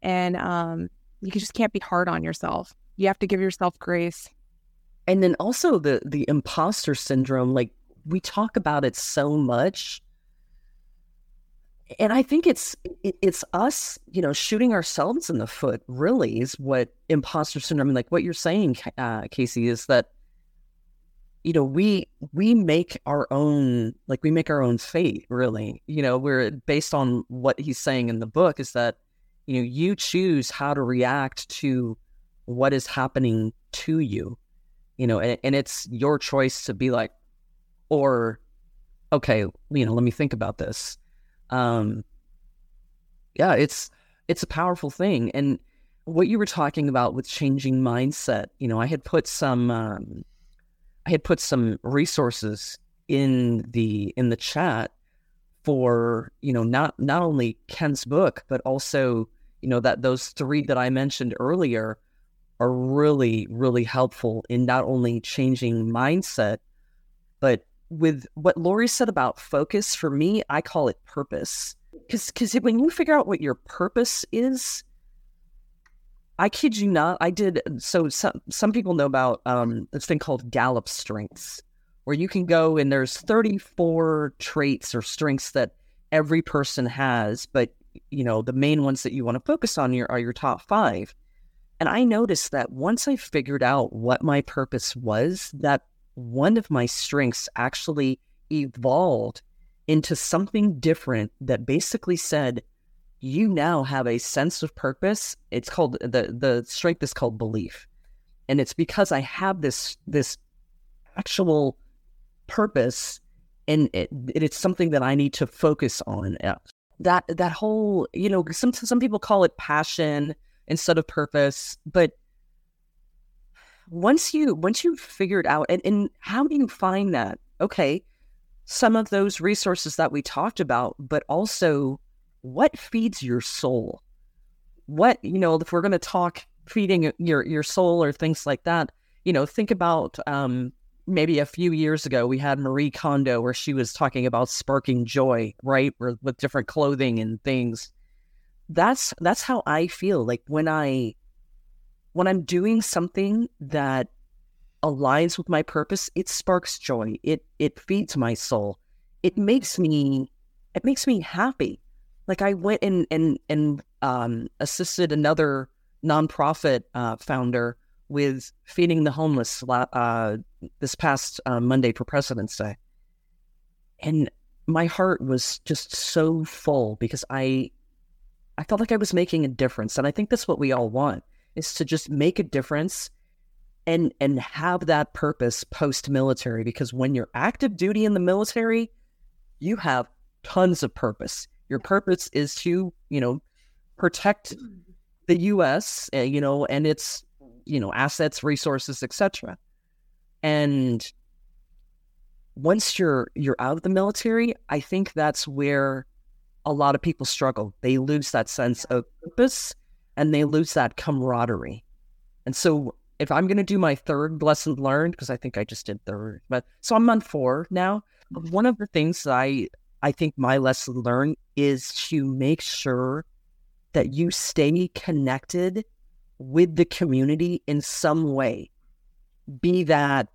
and um, you just can't be hard on yourself. You have to give yourself grace. And then also the the imposter syndrome, like we talk about it so much. And I think it's it, it's us, you know, shooting ourselves in the foot. Really, is what imposter syndrome. Like what you're saying, uh, Kasie, is that you know we we make our own like we make our own fate. Really, you know, we're based on what he's saying in the book is that you know you choose how to react to what is happening to you you know and, and it's your choice to be like or okay you know let me think about this um yeah it's it's a powerful thing and what you were talking about with changing mindset you know i had put some um i had put some resources in the in the chat for you know not not only ken's book but also you know that those three that I mentioned earlier are really really helpful in not only changing mindset but with what Lori said about focus for me I call it purpose. Cuz cuz when you figure out what your purpose is I kid you not I did so some some people know about um this thing called Gallup strengths where you can go and there's 34 traits or strengths that every person has but you know, the main ones that you want to focus on are your top five. And I noticed that once I figured out what my purpose was, that one of my strengths actually evolved into something different that basically said, you now have a sense of purpose. It's called the the strength is called belief. And it's because I have this this actual purpose and it, it's something that I need to focus on. That that whole you know some some people call it passion instead of purpose. But once you once you've figured out and, and how do you find that? Okay some of those resources that we talked about but also what feeds your soul what you know if we're going to talk feeding your your soul or things like that you know think about um maybe a few years ago we had Marie Kondo where she was talking about sparking joy, right? with different clothing and things. That's that's how I feel. Like when I when I'm doing something that aligns with my purpose, it sparks joy. It it feeds my soul. It makes me it makes me happy. Like I went and and and um, assisted another nonprofit uh, founder with feeding the homeless uh, this past uh, Monday for President's Day, and my heart was just so full because I I felt like I was making a difference, and I think that's what we all want is to just make a difference and and have that purpose post military because when you're active duty in the military you have tons of purpose your purpose is to you know protect the US uh, you know and its you know assets resources etc and once you're you're out of the military i think that's where a lot of people struggle. They lose that sense of purpose and they lose that camaraderie. And so if i'm going to do my third lesson learned because i think i just did third but so i'm on four now. One of the things that i i think my lesson learned is to make sure that you stay connected with the community in some way. Be that,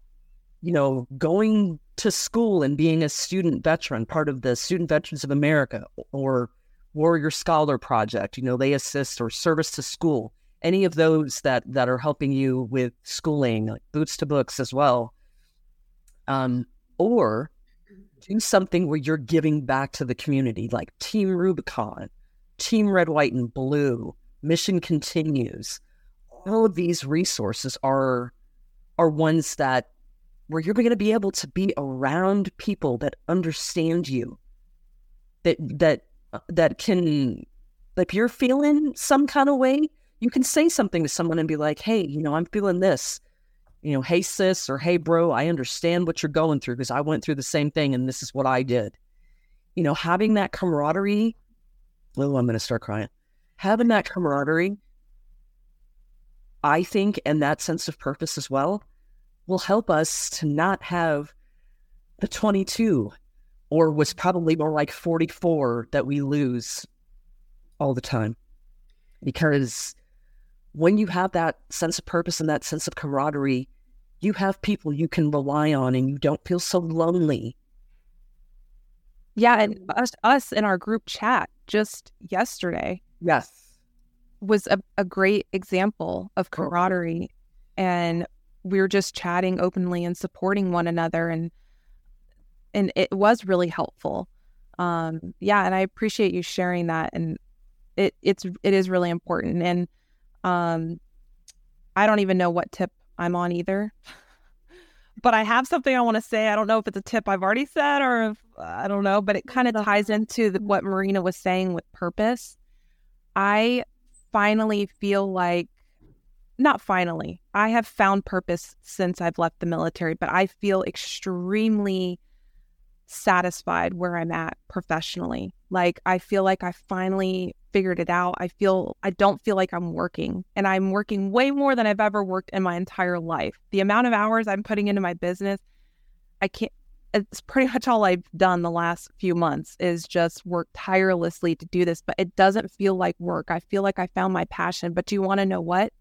you know, going to school and being a student veteran, part of the Student Veterans of America or Warrior Scholar Project, you know, they assist or service to school, any of those that that are helping you with schooling, like boots to books as well. Um, or do something where you're giving back to the community, like Team Rubicon, Team Red, White, and Blue, Mission Continues. All of these resources are are ones that where you're going to be able to be around people that understand you, that that that can, if you're feeling some kind of way, you can say something to someone and be like, "Hey, you know, I'm feeling this." You know, hey sis or hey bro, I understand what you're going through because I went through the same thing and this is what I did. You know, having that camaraderie. Oh, I'm going to start crying. Having that camaraderie, I think, and that sense of purpose as well, will help us to not have the 22 or was probably more like 44 that we lose all the time. Because when you have that sense of purpose and that sense of camaraderie, you have people you can rely on and you don't feel so lonely. Yeah, and us us in our group chat just yesterday. Yes. Was a, a great example of camaraderie and we were just chatting openly and supporting one another and and it was really helpful um yeah and i appreciate you sharing that and it it's it is really important and um i don't even know what tip i'm on either. But i have something i want to say. I don't know if it's a tip i've already said or if i don't know but it kind of ties into the, what marina was saying with purpose. I finally feel like not finally. I have found purpose since I've left the military, but I feel extremely satisfied where I'm at professionally. Like I feel like I finally figured it out. I feel I don't feel like I'm working and I'm working way more than I've ever worked in my entire life. The amount of hours I'm putting into my business, I can't it's pretty much all I've done the last few months is just work tirelessly to do this, but it doesn't feel like work. I feel like I found my passion. But do you want to know what?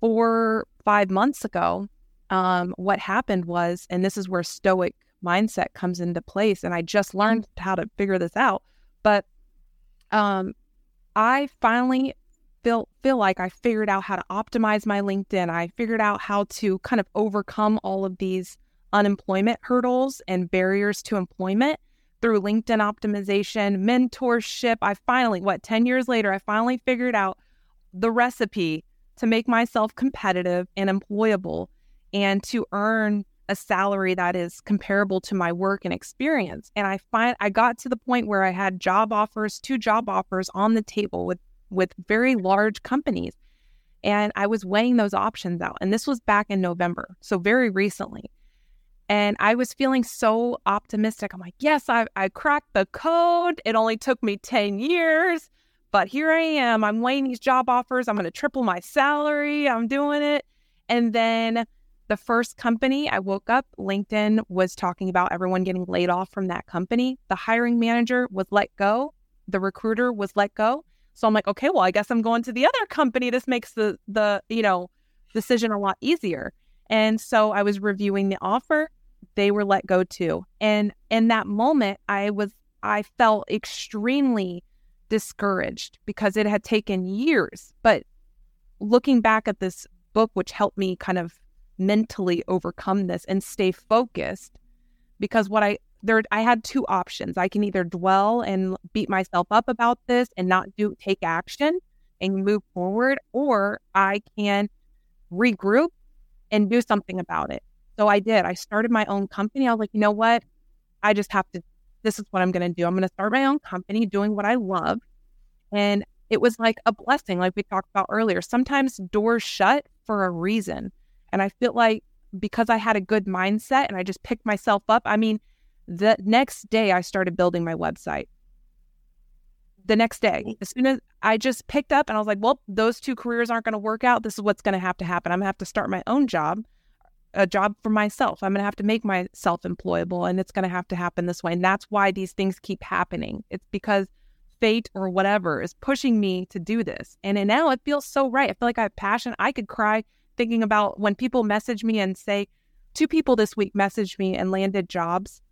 four, five months ago, um, what happened was, and this is where stoic mindset comes into place, and I just learned how to figure this out. But um, I finally feel feel like I figured out how to optimize my LinkedIn. I figured out how to kind of overcome all of these unemployment hurdles and barriers to employment through LinkedIn optimization, mentorship. I finally, what, 10 years later, I finally figured out the recipe to make myself competitive and employable and to earn a salary that is comparable to my work and experience. And I find I got to the point where I had job offers, two job offers on the table with with very large companies. And I was weighing those options out. And this was back in November, so very recently. And I was feeling so optimistic. I'm like, yes, I, I cracked the code. It only took me 10 years. But here I am. I'm weighing these job offers. I'm going to triple my salary. I'm doing it. And then the first company I woke up, LinkedIn was talking about everyone getting laid off from that company. The hiring manager was let go. The recruiter was let go. So I'm like, okay, well, I guess I'm going to the other company. This makes the the, you know, decision a lot easier. And so I was reviewing the offer. They were let go too. And in that moment, I was I felt extremely discouraged because it had taken years. But looking back at this book, which helped me kind of mentally overcome this and stay focused, because what I there I had two options. I can either dwell and beat myself up about this and not do take action and move forward, or I can regroup and do something about it. So I did. I started my own company. I was like, you know what? I just have to this is what I'm going to do. I'm going to start my own company doing what I love. And it was like a blessing, like we talked about earlier. Sometimes doors shut for a reason. And I feel like because I had a good mindset and I just picked myself up, I mean, the next day I started building my website. The next day, as soon as I just picked up and I was like, well, those two careers aren't going to work out. This is what's going to have to happen. I'm going to have to start my own job a job for myself. I'm going to have to make myself employable and it's going to have to happen this way. And that's why these things keep happening. It's because fate or whatever is pushing me to do this. And, and now it feels so right. I feel like I have passion. I could cry thinking about when people message me and say, two people this week messaged me and landed jobs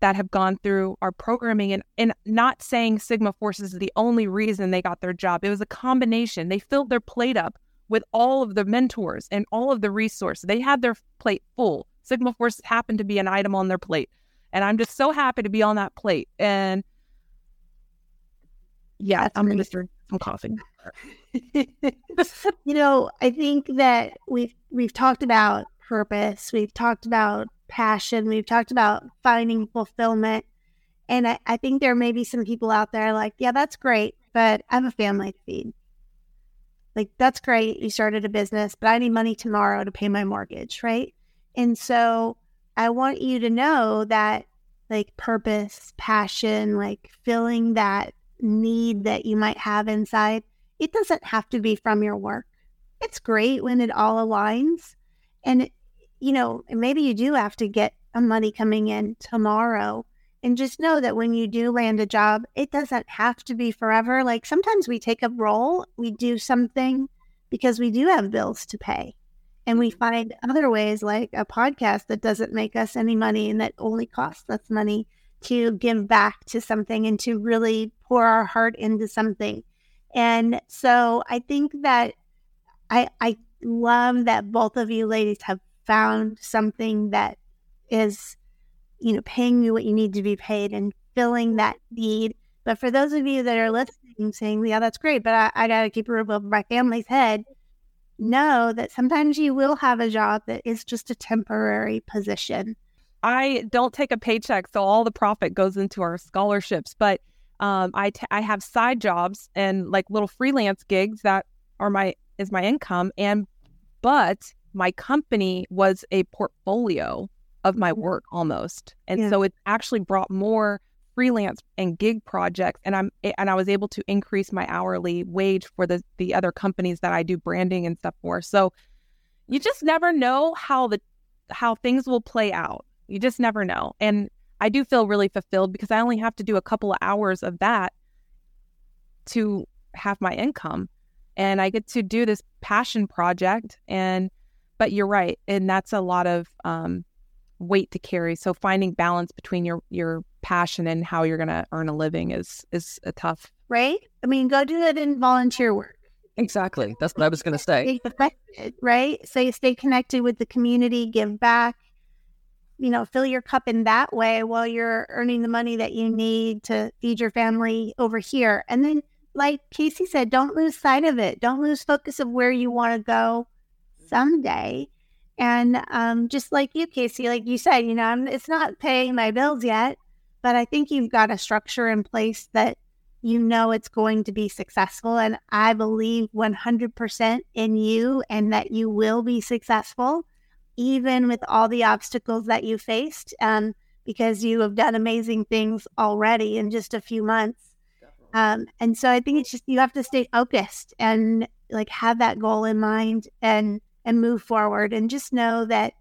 that have gone through our programming and, and not saying Sigma Forces is the only reason they got their job. It was a combination. They filled their plate up with all of the mentors and all of the resources. They had their plate full. Sigma Force happened to be an item on their plate. And I'm just so happy to be on that plate. And Yeah, That's I'm great. gonna some coffee. you know, I think that we've we've talked about purpose, we've talked about passion, we've talked about finding fulfillment. And I, I think there may be some people out there like, yeah, that's great, but I have a family to feed. Like, that's great. You started a business, but I need money tomorrow to pay my mortgage, right? And so I want you to know that like purpose, passion, like filling that need that you might have inside it doesn't have to be from your work. It's great when it all aligns. And, you know, maybe you do have to get a money coming in tomorrow. And just know that when you do land a job, it doesn't have to be forever. Like sometimes we take a role, we do something because we do have bills to pay. And we find other ways, like a podcast that doesn't make us any money and that only costs us money to give back to something and to really pour our heart into something. And so I think that I I love that both of you ladies have found something that is, you know, paying you what you need to be paid and filling that need. But for those of you that are listening, saying, "Yeah, that's great," but I, I got to keep a roof over my family's head. Know that sometimes you will have a job that is just a temporary position. I don't take a paycheck, so all the profit goes into our scholarships. But um, I t- I have side jobs and like little freelance gigs that are my is my income, and but my company was a portfolio of my work almost, and Yeah. so it actually brought more freelance and gig projects, and I'm and I was able to increase my hourly wage for the the other companies that I do branding and stuff for. So you just never know how the how things will play out. You just never know. And I do feel really fulfilled because I only have to do a couple of hours of that to have my income. And I get to do this passion project. And, but you're right. And that's a lot of um, weight to carry. So finding balance between your, your passion and how you're going to earn a living is, is a tough. Right? I mean, go do it in volunteer work. Exactly. That's what I was going to say. Stay connected, right? So you stay connected with the community, give back, you know, fill your cup in that way while you're earning the money that you need to feed your family over here. And then, like Kasie said, don't lose sight of it. Don't lose focus of where you want to go someday. And um, just like you, Kasie, like you said, you know, I'm, it's not paying my bills yet, but I think you've got a structure in place that you know it's going to be successful. And I believe 100% in you and that you will be successful, even with all the obstacles that you faced, um, because you have done amazing things already in just a few months. Um, and so I think it's just you have to stay focused and like have that goal in mind and and move forward and just know that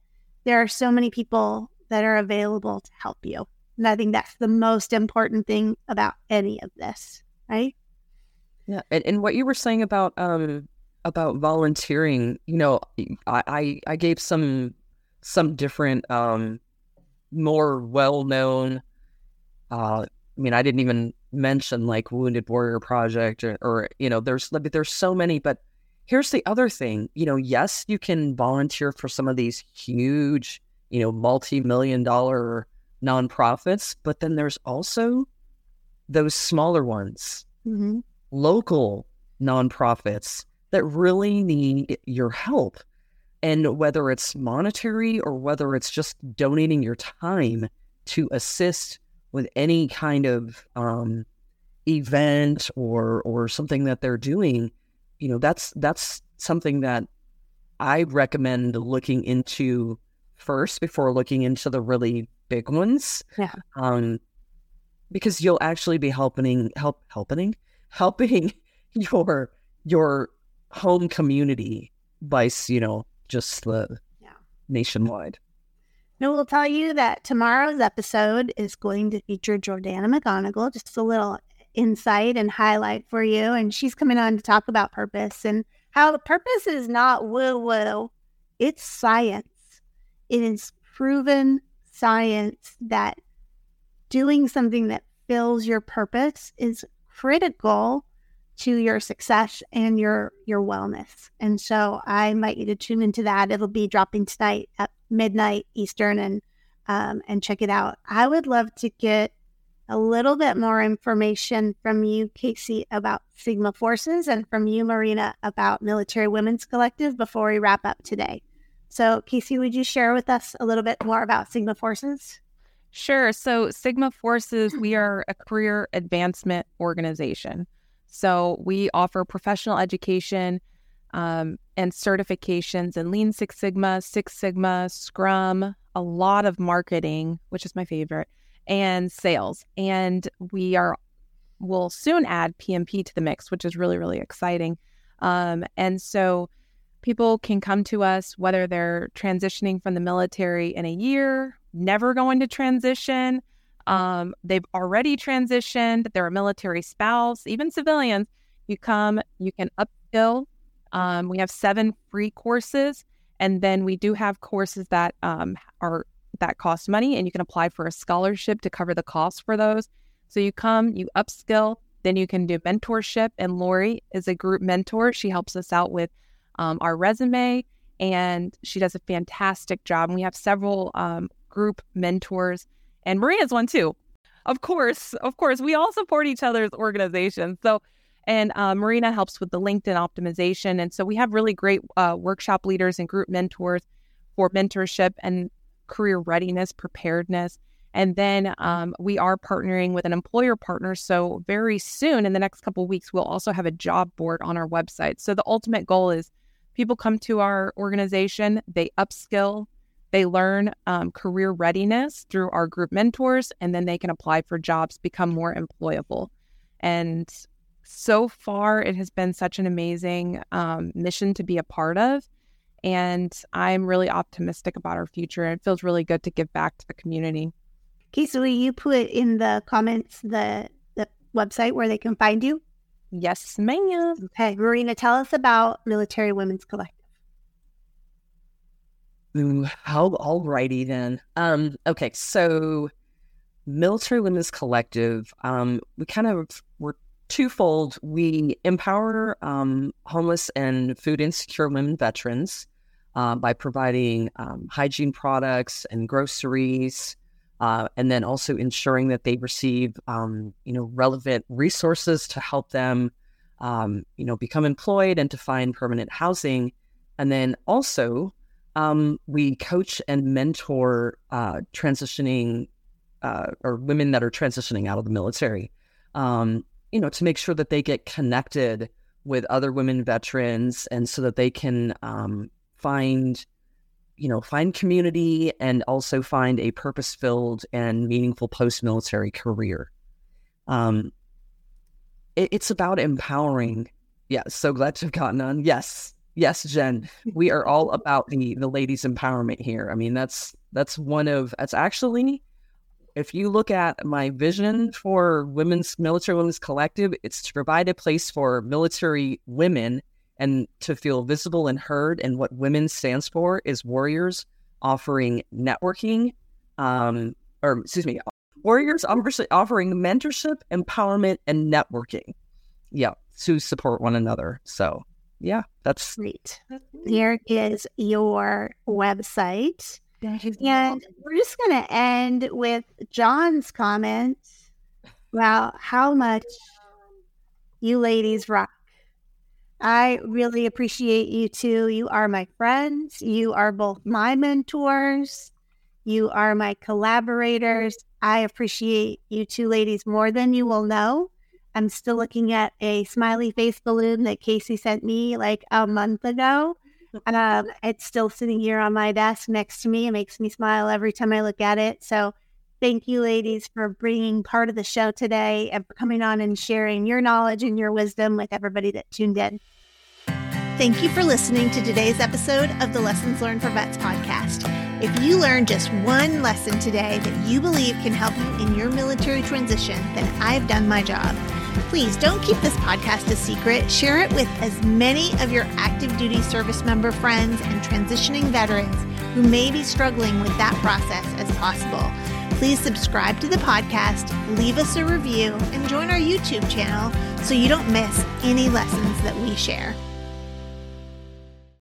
there are so many people that are available to help you. And I think that's the most important thing about any of this, right? Yeah, and, and what you were saying about um about volunteering, you know, I I, I gave some some different um more well known. Uh, I mean, I didn't even mention like Wounded Warrior Project or, or you know, there's there's so many, but here's the other thing, you know, yes, you can volunteer for some of these huge, you know, multi million dollar nonprofits, but then there's also those smaller ones Mm-hmm. local nonprofits that really need your help. And whether it's monetary or whether it's just donating your time to assist with any kind of um, event or or something that they're doing, you know, that's that's something that I recommend looking into first before looking into the really big ones. Yeah. Um, because you'll actually be helping help helping helping your your home community by you know just the Yeah. nationwide. No, we'll tell you that tomorrow's episode is going to feature Jordana McGonigal. Just a little insight and highlight for you. And she's coming on to talk about purpose and how the purpose is not woo woo, it's science. It is proven science that doing something that fills your purpose is critical to your success and your your wellness. And so I invite you to tune into that. It'll be dropping tonight at midnight Eastern and um, and check it out. I would love to get a little bit more information from you, Kasie, about Sigma Forces and from you, Marina, about Military Women's Collective before we wrap up today. So, Kasie, would you share with us a little bit more about Sigma Forces? Sure. So, Sigma Forces, we are a career advancement organization. So, we offer professional education um, and certifications in Lean Six Sigma, Six Sigma, Scrum, a lot of marketing, which is my favorite, and sales. And we are will soon add PMP to the mix, which is really really exciting. Um, and so people can come to us whether they're transitioning from the military in a year, never going to transition, um, they've already transitioned, they're a military spouse, even civilians. You come, you can upskill. Um, we have seven free courses, and then we do have courses that um, are that cost money and you can apply for a scholarship to cover the cost for those. So you come, you upskill, then you can do mentorship. And Lori is a group mentor. She helps us out with um, our resume and she does a fantastic job. And we have several um, group mentors, and Maria's one too. Of course, of course, we all support each other's organizations. So, and uh, Marina helps with the LinkedIn optimization. And so we have really great uh, workshop leaders and group mentors for mentorship. And career readiness, preparedness. And then um, we are partnering with an employer partner. So, very soon in the next couple weeks, we'll also have a job board on our website. So, the ultimate goal is people come to our organization, they upskill, they learn um, career readiness through our group mentors, and then they can apply for jobs, become more employable. And so far, it has been such an amazing um, mission to be a part of. And I'm really optimistic about our future. It feels really good to give back to the community. Kasie, will you put in the comments the the website where they can find you? Yes, ma'am. Okay, Marina, tell us about Military Women's Collective. Ooh, how alrighty then. Um, okay, so Military Women's Collective, um, we kind of were twofold. We empower um, homeless and food insecure women veterans uh, by providing um, hygiene products and groceries, uh, and then also ensuring that they receive, um, you know, relevant resources to help them, um, you know, become employed and to find permanent housing. And then also, um, we coach and mentor uh, transitioning uh, or women that are transitioning out of the military. Um, you know, to make sure that they get connected with other women veterans and so that they can um, find, you know, find community and also find a purpose filled and meaningful post military career. Um, it, it's about empowering. Yeah, so glad to have gotten on. Yes, yes, Jen, we are all about the the ladies' empowerment here. I mean, that's that's one of that's actually if you look at my vision for women's military women's collective, it's to provide a place for military women and to feel visible and heard. And what women stands for is warriors offering networking, um, or excuse me, warriors offering mentorship, empowerment, and networking. Yeah, to support one another. So yeah, that's great. Here is your website. And we're just going to end with John's comment about how much you ladies rock. I really appreciate you two. You are my friends. You are both my mentors. You are my collaborators. I appreciate you two ladies more than you will know. I'm still looking at a smiley face balloon that Kasie sent me like a month ago. Um, it's still sitting here on my desk next to me. It makes me smile every time I look at it. So, thank you, ladies, for bringing part of the show today and for coming on and sharing your knowledge and your wisdom with everybody that tuned in. Thank you for listening to today's episode of the Lessons Learned for Vets podcast. If you learned just one lesson today that you believe can help you in your military transition, then I've done my job. Please don't keep this podcast a secret. Share it with as many of your active duty service member friends and transitioning veterans who may be struggling with that process as possible. Please subscribe to the podcast, leave us a review, and join our YouTube channel so you don't miss any lessons that we share.